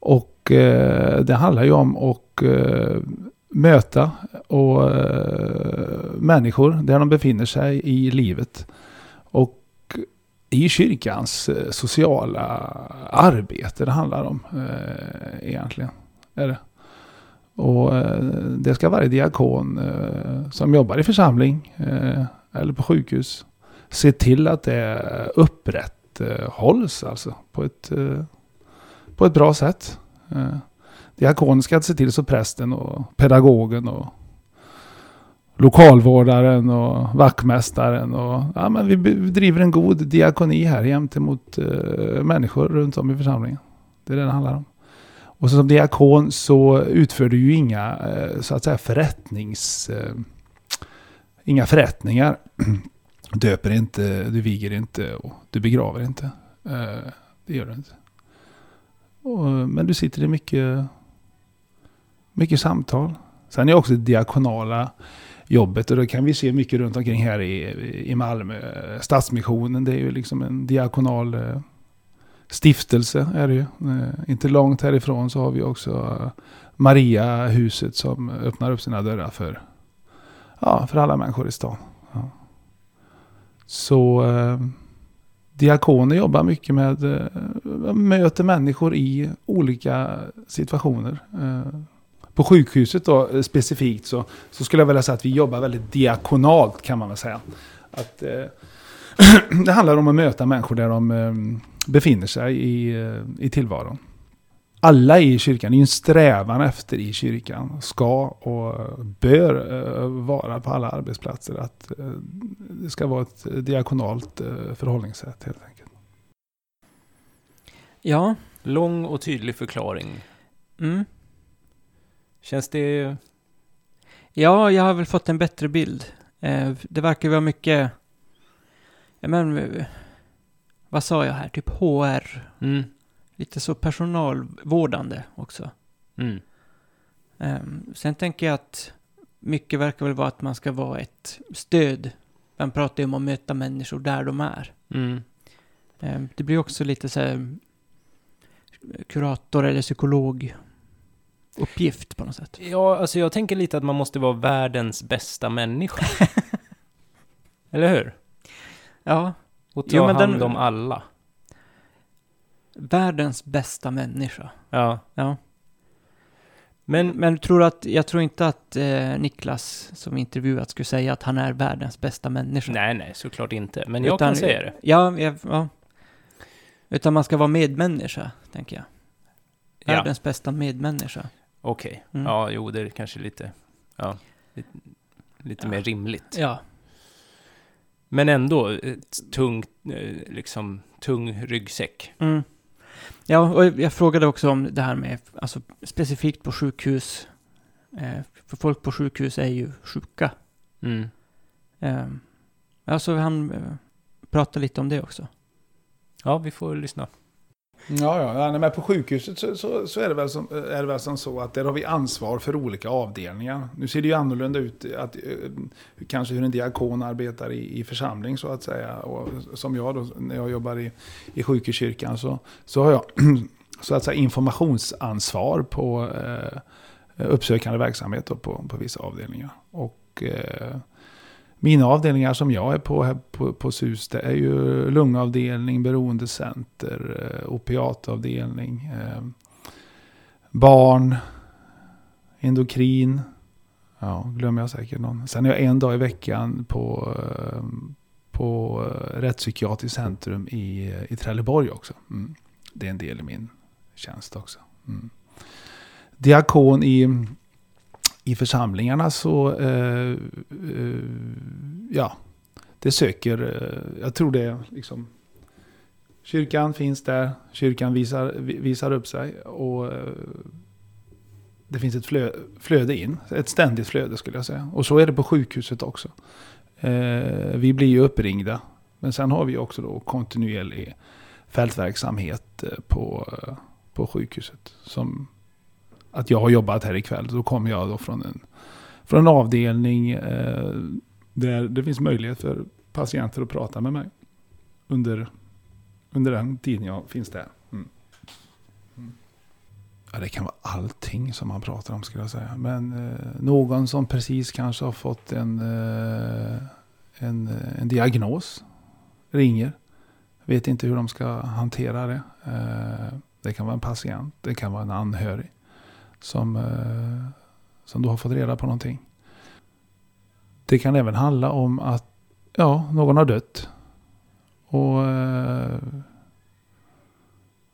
Och eh, det handlar ju om att eh, möta och, eh, människor där de befinner sig i livet. I kyrkans eh, sociala arbete det handlar om eh, egentligen. Är det. Och eh, det ska varje diakon eh, som jobbar i församling eh, eller på sjukhus se till att det upprätthålls alltså på ett, eh, på ett bra sätt. Eh, diakonen ska se till så prästen och pedagogen och lokalvårdaren och vaktmästaren. Och, ja, men vi driver en god diakoni här gentemot uh, eh, människor runt om i församlingen. Det är det det handlar om. Och som diakon så utför du ju inga eh, så att säga förrättnings... eh, inga förrättningar. Döper inte, du viger inte och du begraver inte. Eh, det gör du inte. Och, men du sitter i mycket, mycket samtal. Sen är också diakonala jobbet och det kan vi se mycket runt omkring här i, i Malmö. Stadsmissionen det är ju liksom en diakonal eh, stiftelse är det ju. Eh, inte långt härifrån så har vi också eh, Mariahuset som öppnar upp sina dörrar för, ja, för alla människor i stan. Ja. Så eh, diakoner jobbar mycket med, eh, möter människor i olika situationer. Eh, på sjukhuset då eh, specifikt så, så skulle jag vilja säga att vi jobbar väldigt diakonalt kan man väl säga. Att, eh, (clears throat) det handlar om att möta människor där de eh, befinner sig i, eh, i tillvaron. Alla i kyrkan, det är ju en strävan efter i kyrkan, ska och bör eh, vara på alla arbetsplatser att eh, det ska vara ett diakonalt eh, förhållningssätt helt enkelt. Ja. Lång och tydlig förklaring. Mm. Känns det... Ja, jag har väl fått en bättre bild. Eh, det verkar vara mycket... Ja, men... Vad sa jag här? Typ HR. Mm. Lite så personalvårdande också. Mm. Ehm, sen tänker jag att mycket verkar väl vara att man ska vara ett stöd. Man pratar ju om att möta människor där de är. Mm. Ehm, det blir också lite så här kurator eller psykolog uppgift på något sätt. Ja, alltså jag tänker lite att man måste vara världens bästa människa. (laughs) Eller hur? Ja, Och ta Jo, hand den- om alla. världens bästa människa. Ja. Ja. Men, Men tror att, jag tror inte att eh, Niklas som intervjuat skulle säga att han är världens bästa människa. nej, nej, såklart inte. Men jag Utan- kan säga det. Ja, ja, ja. Utan man ska vara medmänniska, tänker jag. Ja, Världens bästa medmänniska. Okej. Mm. Ja, jo, det är kanske lite... Ja, lite, lite Ja. mer rimligt. Ja. Men ändå, ett tungt, eh, liksom, tung ryggsäck. Mm. Ja, och jag frågade också om det här med, alltså specifikt på sjukhus. Eh, för folk på sjukhus är ju sjuka. Mm. Eh, alltså han eh, pratade lite om det också. Ja, vi får lyssna. Ja, ja, men på sjukhuset så, så, så är, det väl som, är det väl som så att där har vi ansvar för olika avdelningar. Nu ser det ju annorlunda ut, att, eh, kanske hur en diakon arbetar i, i församling så att säga. Och som jag då, när jag jobbar i, i sjukhuskyrkan så, så har jag (clears throat) så att säga informationsansvar på, eh, uppsökande verksamhet på, på vissa avdelningar. Och eh, mina avdelningar som jag är på här på, på SUS, det är ju lungavdelning, beroendecenter, eh, opiatavdelning, eh, barn, endokrin. Ja, glömmer jag säkert någon. Sen är jag en dag i veckan på, eh, på eh, Rättspsykiatriskt centrum i, i Trelleborg också. Mm. Det är en del i min tjänst också. Mm. Diakon i, i församlingarna så, eh, eh, ja, det söker, eh, jag tror det är liksom, kyrkan finns där, kyrkan visar, visar upp sig och eh, det finns ett flöde, flöde in, ett ständigt flöde skulle jag säga. Och så är det på sjukhuset också. Eh, vi blir ju uppringda, men sen har vi också då kontinuerlig fältverksamhet eh, på, eh, på sjukhuset. Som att jag har jobbat här ikväll. Då kommer jag då från en, från en avdelning eh, där det finns möjlighet för patienter att prata med mig. Under, under den tiden jag finns där. Mm. Mm. Ja, det kan vara allting som man pratar om skulle jag säga. Men eh, någon som precis kanske har fått en, eh, en, eh, en diagnos ringer. Vet inte hur de ska hantera det. Eh, det kan vara en patient, det kan vara en anhörig som, eh, som då har fått reda på någonting. Det kan även handla om att ja, någon har dött. Och eh,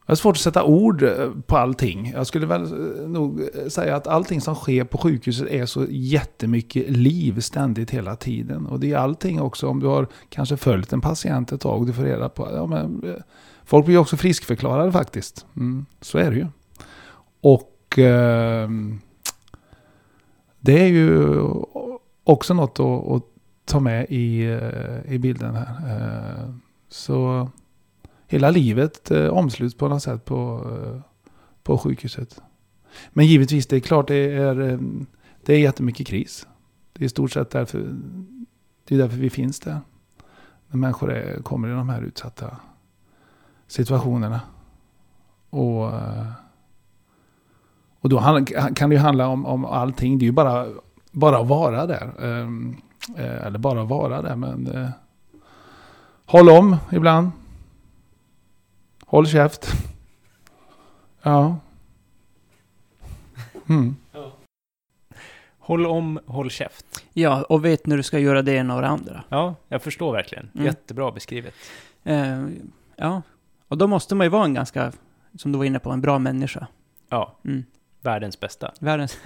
det är svårt att sätta ord eh, på allting. Jag skulle väl eh, nog eh, säga att allting som sker på sjukhuset är så jättemycket liv ständigt hela tiden. Och det är allting också om du har kanske följt en patient ett tag och du får reda på... Ja, men, folk blir också friskförklarade faktiskt. Mm, så är det ju. Och eh, det är ju också något att, att ta med i, eh, i bilden här. Eh, så hela livet eh, omsluts på något sätt på, eh, på sjukhuset. Men givetvis, det är klart det är, ehm, det är jättemycket kris. Det är i stort sett därför, det är därför vi finns där. När människor är, kommer i de här utsatta situationerna. Och, eh, och då kan det ju handla om, om allting. Det är ju bara, bara att vara där. Ehm, eh, eller bara att vara där, men eh, håll om ibland. Håll käft. (laughs) Ja. Mm. (laughs) Håll om, håll käft. Ja, och vet när du ska göra det ena och det andra. Ja, jag förstår verkligen. Mm. Jättebra beskrivet. Eh, ja, och då måste man ju vara en ganska, som du var inne på, en bra människa. Ja, Mm. Världens bästa. Världens,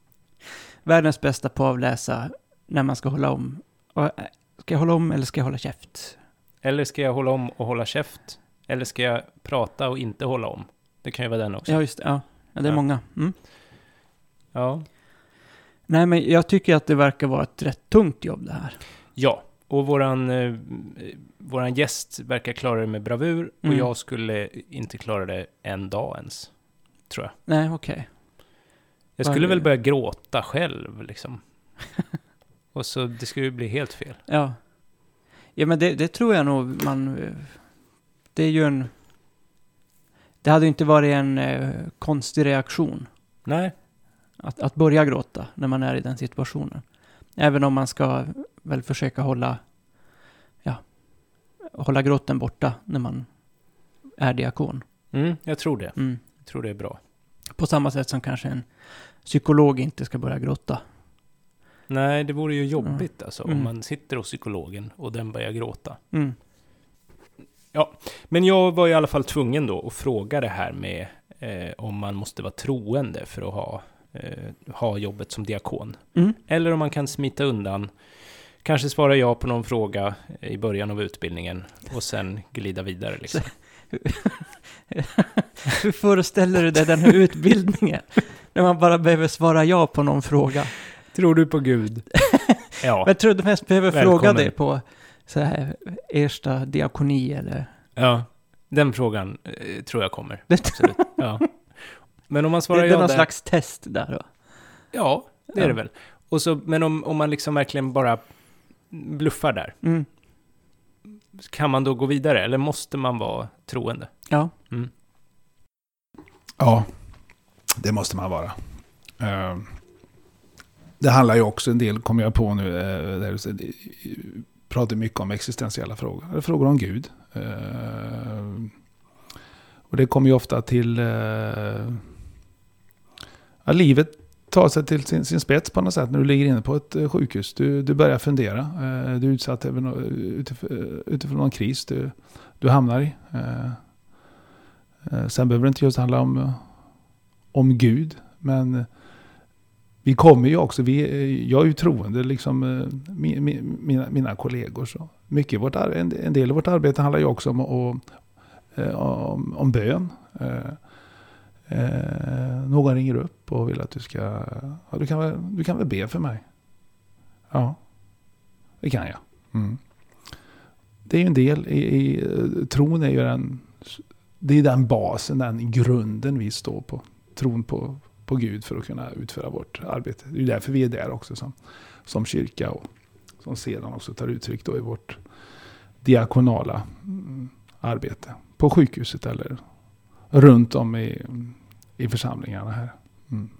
(laughs) världens bästa på att avläsa när man ska hålla om. Och, eh, ska jag hålla om eller ska jag hålla käft? Eller ska jag hålla om och hålla käft? Eller ska jag prata och inte hålla om? Det kan ju vara den också. Ja, just det. Ja, ja det är Ja. många. Mm. Ja. Nej, men jag tycker att det verkar vara ett rätt tungt jobb det här. Ja, och våran, eh, våran gäst verkar klara det med bravur och Mm. jag skulle inte klara det en dag ens. Tror jag. Nej, okej. Jag Vad- skulle väl börja gråta själv liksom. (laughs) och så, det skulle ju bli helt fel. Ja. Ja, men det, det tror jag nog man... Det är ju en... Det hade ju inte varit en eh, konstig reaktion Nej, att, att börja gråta när man är i den situationen. Även om man ska väl försöka hålla... Ja, hålla gråten borta när man är diakon. mm, jag tror det. Mm. Tror det är bra. På samma sätt som kanske en psykolog inte ska börja gråta. Nej, det vore ju jobbigt alltså om Mm. man sitter hos psykologen och den börjar gråta. Mm. Men jag var i alla fall tvungen då att fråga det här med eh, om man måste vara troende för att ha, eh, ha jobbet som diakon. Mm. Eller om man kan smita undan, kanske svara ja på någon fråga i början av utbildningen och sen glida vidare. Liksom. Hur föreställer du dig den här utbildningen? När man bara behöver svara ja på någon fråga. Tror du på Gud? (laughs) ja. Jag tror du mest behöver Välkommen. fråga det på så här, Ersta diakoni eller... ja, den frågan eh, tror jag kommer. Absolut. Ja. Men om man det, svarar det är ja någon där, slags test där då. Ja, det är Ja. det väl. Och så, men om, om man liksom verkligen bara bluffar där, Mm. Kan man då gå vidare? Eller måste man vara troende? Ja. Mm. Ja, det måste man vara. Eh, det handlar ju också en del, kommer jag på nu, eh, där du pratar mycket om existentiella frågor. Eller frågor om Gud. Eh, och det kommer ju ofta till... Ja, livet Ta sig till sin, sin spets på något sätt när du ligger inne på ett eh, sjukhus. Du, du börjar fundera. Eh, du är utsatt även, eh, utifrån, utifrån någon kris du, du hamnar i. Sen behöver det inte just handla om, om Gud. Men vi kommer ju också, vi, jag är ju troende liksom mina, mina kollegor. Så mycket vårt, en del av vårt arbete handlar ju också om, om, om bön. Eh, någon ringer upp och vill att du ska... Ja, du, kan väl, du kan väl be för mig? Ja, det kan jag. Mm. Det är ju en del i, i tron är ju den... Det är den basen, den grunden vi står på. Tron på, på Gud för att kunna utföra vårt arbete. Det är därför vi är där också som, som kyrka och som sedan också tar uttryck då i vårt diakonala mm, arbete. På sjukhuset eller runt om i i församlingarna här. Mm.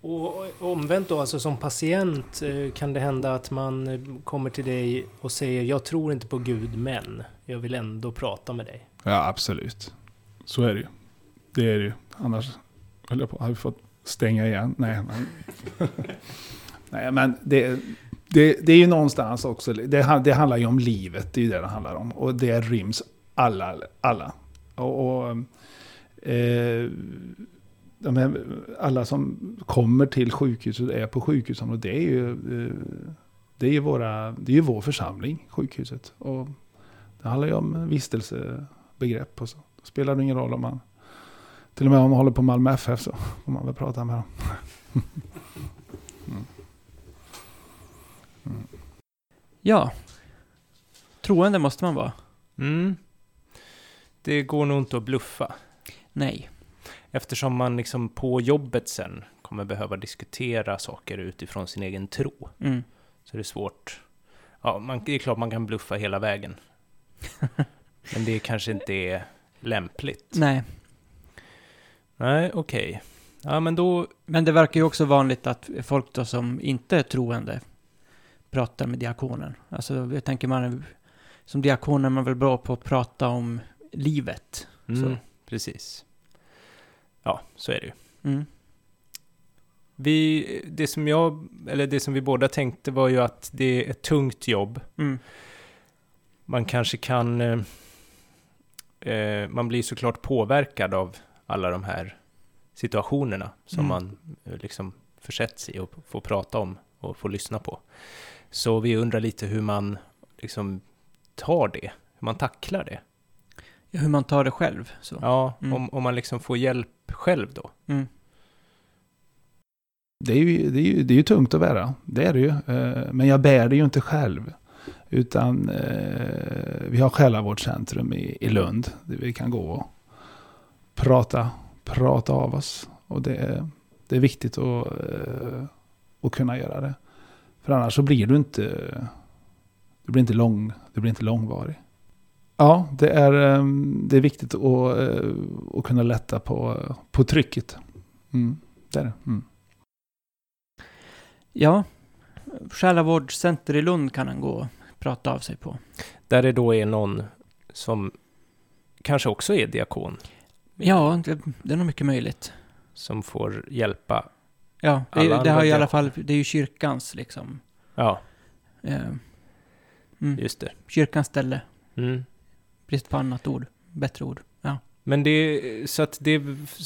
Och omvänt då, alltså som patient eh, kan det hända att man eh, kommer till dig och säger jag tror inte på Gud men jag vill ändå prata med dig. Ja absolut. Så är det ju. Det är det ju. Annars höll jag på, har vi fått stänga igen? Nej, men, (laughs) Nej, men det, det, det, är ju någonstans också, det, det handlar ju om livet, det är ju det det handlar om. Och det ryms alla, alla. och, och eh, här, alla som kommer till sjukhuset är på sjukhuset. det är ju, eh, det är ju, våra, det är ju vår församling, sjukhuset. Och det handlar ju om vistelsebegrepp och så. Då spelar det ingen roll om man, till och med om man håller på Malmö FF så får man väl prata med dem. (laughs) mm. Mm. Ja, troende måste man vara. Mm. Det går nog inte att bluffa. Nej. Eftersom man liksom på jobbet sen kommer behöva diskutera saker utifrån sin egen tro. Mm. Så det är svårt. Ja, man, det är klart man kan bluffa hela vägen. (laughs) Men det kanske inte är lämpligt. Nej. Nej, okej. Okay. Ja, men då... Men det verkar ju också vanligt att folk då som inte är troende pratar med diakonen. Alltså, jag tänker man, som diakon är man väl bra på att prata om livet. Mm, så. Precis. Ja, så är det ju. Mm. Vi, det som jag, eller det som vi båda tänkte var ju att det är ett tungt jobb. Mm. Man kanske kan, eh, eh, man blir såklart påverkad av alla de här situationerna som mm. man eh, liksom försätts i och får prata om och får lyssna på. Så vi undrar lite hur man liksom tar det, hur man tacklar det. Hur man tar det själv. Så. Ja, mm. om, om man liksom får hjälp själv då. Mm. Det, är ju, det, är ju, det är ju tungt att bära, det är det ju. Eh, men jag bär det ju inte själv. Utan eh, vi har själavårdscentrum i, i Lund, där vi kan gå och prata, prata av oss. Och det är, det är viktigt att, eh, att kunna göra det. För annars så blir du inte, du blir inte, lång, du blir inte långvarig. Ja, det är, ehm, det är viktigt att, eh, att kunna lätta på, på trycket. Mm, det är det. Mm. Ja, Själavårdscenter i Lund kan han gå och prata av sig på. Där det då är någon som kanske också är diakon. Ja, det, det är nog mycket möjligt. Som får hjälpa Ja, det, det har i alla fall, det är ju kyrkans liksom. Ja. Eh, mm. Just det. Kyrkans ställe. Mm. Brist på annat ord. Bättre ord. Ja. Men det, så att det,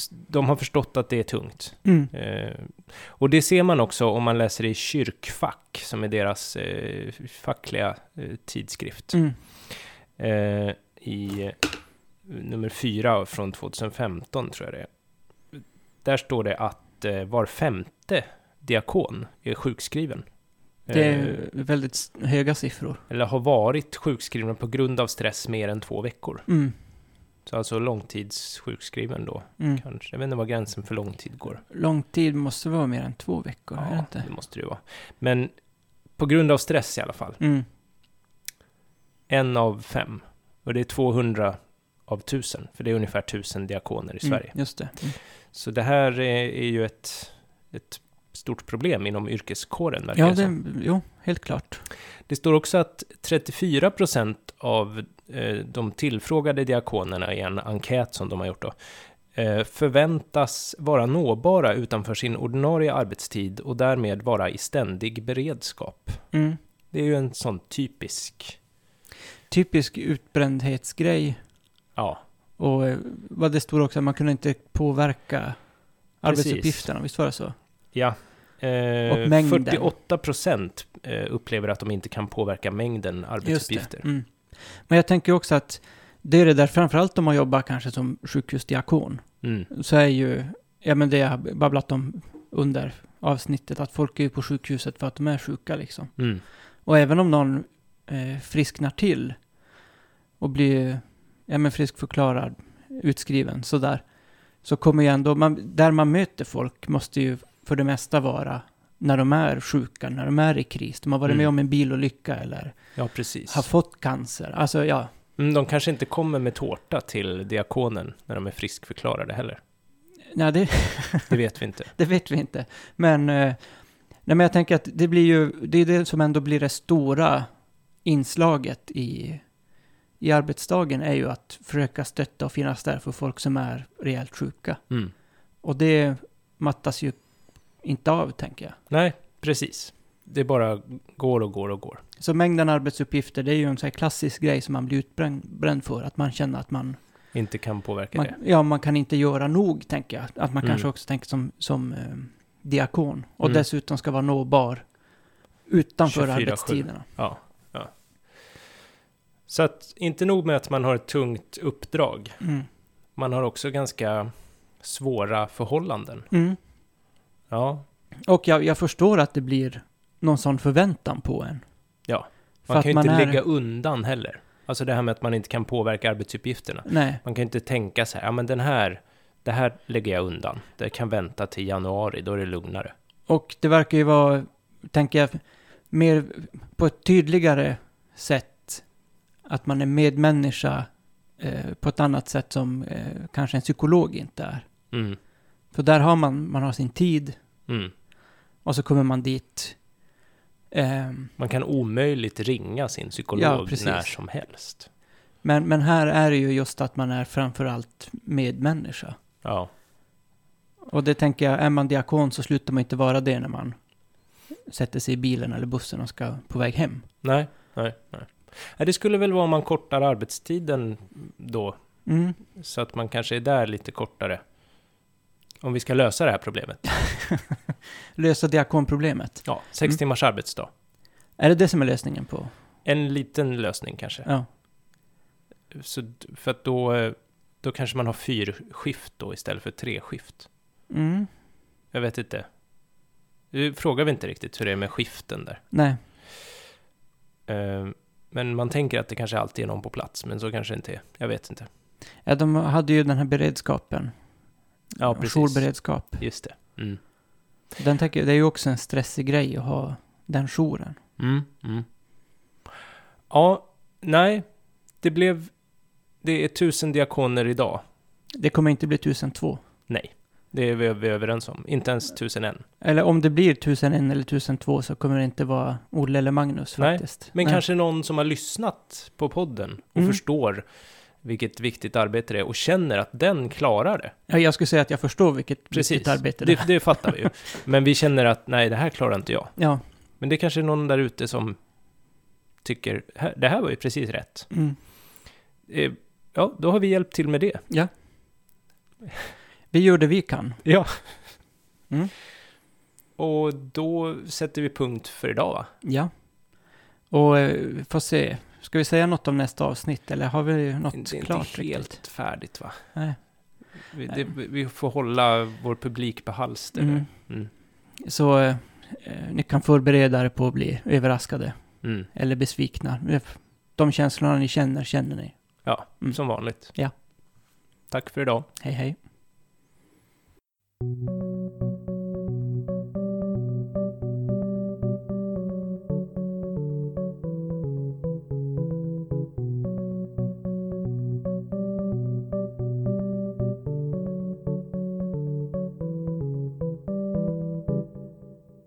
de har förstått att det är tungt. Mm. Eh, och det ser man också om man läser i Kyrkfack, som är deras eh, fackliga eh, tidskrift. Mm. Eh, I nummer fyra från 2015, tror jag det är. Där står det att eh, var femte diakon är sjukskriven. Det är eh, väldigt höga siffror. Eller har varit sjukskrivna på grund av stress mer än två veckor. Mm. Så alltså långtidssjukskriven då, mm. kanske. Jag vet inte vad gränsen för långtid går. Långtid måste vara mer än två veckor, ja, är det inte? det måste det vara. Men på grund av stress i alla fall. Mm. En av fem. Och det är 200 av tusen, för det är ungefär tusen diakoner i mm, Sverige. Just det. Mm. Så det här är, är ju ett ett stort problem inom yrkeskåren, verkar Ja, det som. jo, helt klart. Det står också att 34 procent av eh, de tillfrågade diakonerna i en enkät som de har gjort då, eh, förväntas vara nåbara utanför sin ordinarie arbetstid och därmed vara i ständig beredskap. Mm. Det är ju en sån typisk, Typisk utbrändhetsgrej. ja, Och eh, vad det stod också, att man kunde inte påverka Precis. arbetsuppgifterna, visst var det så? Ja. Eh, Och mängden. 48 procent eh, upplever att de inte kan påverka mängden arbetsuppgifter. Mm. Men jag tänker också att det är det där, framförallt om man jobbar kanske som sjukhusdiakon, Mm. så är ju, ja men det jag har babblat om under avsnittet, att folk är ju på sjukhuset för att de är sjuka liksom. Mm. Och även om någon eh, frisknar till och blir, ja men friskförklarad, utskriven, sådär, så kommer ju ändå, man, där man möter folk måste ju för det mesta vara när de är sjuka, när de är i kris. De har varit Mm. med om en bilolycka eller Ja, har fått cancer. Alltså ja, Mm, de kanske inte kommer med tårta till diakonen när de är friskförklarade heller. nej det, Det vet vi inte. (laughs) det vet vi inte. Men, eh, nej, men jag tänker att det blir ju, det är det som ändå blir det stora inslaget i, i arbetsdagen är ju att försöka stötta och finnas där för folk som är rejält sjuka. Mm. Och det mattas ju inte av, tänker jag. Nej, precis. Det bara går och går och går. Så mängden arbetsuppgifter, det är ju en sån här klassisk grej som man blir utbränd bränd för. Att man känner att man, Inte kan påverka man, det. ja, man kan inte göra nog, tänker jag. Att man Mm. kanske också tänker som, som eh, diakon. Och Mm. dessutom ska vara nåbar utanför 24/7. arbetstiderna. Ja, ja. Så att inte nog med att man har ett tungt uppdrag. Mm. Man har också ganska svåra förhållanden. Ja, Och jag, jag förstår att det blir någon sån förväntan på en. Ja. Man kan ju inte är- lägga undan heller. Alltså det här med att man inte kan påverka arbetsuppgifterna. Nej. Man kan inte tänka så här, ja men den här, det här lägger jag undan. Det kan vänta till januari, då är det lugnare. Och det verkar ju vara, tänker jag, mer på ett tydligare sätt att man är medmänniska eh, på ett annat sätt som eh, kanske en psykolog inte är. Mm, För där har man, man har sin tid mm. och så kommer man dit. Ehm, Man kan omöjligt ringa sin Ja, psykolog precis. när som helst. men, men här är det ju just att man är framförallt medmänniska. Ja, Och det tänker jag, är man diakon så slutar man inte vara det när man sätter sig i bilen eller bussen och ska på väg hem. nej, nej, nej. Nej, Det skulle väl vara om man kortar arbetstiden då, Mm. så att man kanske är där lite kortare. Om vi ska lösa det här problemet. (laughs) Lösa diakonproblemet. Ja, sex Mm. timmars arbetsdag. Är det det som är lösningen på? En liten lösning kanske. Ja. Så, för att då, eh, då kanske man har fyra skift då istället för tre skift. Mm. Jag vet inte. Nu frågar vi inte riktigt hur det är med skiften där. Nej. Eh, Men man tänker att det kanske alltid är någon på plats, men så kanske det inte är. Jag vet inte. Ja, de hade ju den här beredskapen. Ja, precis. Jourberedskap. Just det. Mm. Den tänker, det är ju också en stressig grej att ha den jouren. Mm. Mm. Ja, nej. Det blev... Det är tusen diakoner idag. Det kommer inte bli 1002. Nej. Det är vi, vi är överens om. Inte ens tusen en. Eller om det blir 1001 eller 1002 så kommer det inte vara Olle eller Magnus Nej, faktiskt. Men Nej. kanske någon som har lyssnat på podden och Mm. förstår vilket viktigt arbete det är och känner att den klarar det. Ja, jag skulle säga att jag förstår vilket Precis, viktigt arbete det det, är. det fattar vi ju. (laughs) Men vi känner att nej, det här klarar inte jag. Ja. Men det är kanske är någon där ute som tycker, "Här- det här var ju precis rätt. Mm. Eh, Ja, då har vi hjälpt till med det. Vi gör det vi kan. Ja. Mm. Och då sätter vi punkt för idag, va? Ja. Och eh, får se. Ska vi säga något om nästa avsnitt eller har vi något det är klart inte helt riktigt? färdigt, va? Nej. Vi, det, vi får hålla vår publik på halster. Mm. Mm. Så eh, eh, ni kan förbereda er på att bli överraskade Mm. eller besvikna. De känslorna ni känner, känner ni. Ja, Mm. som vanligt. Ja. Tack för idag. Hej hej.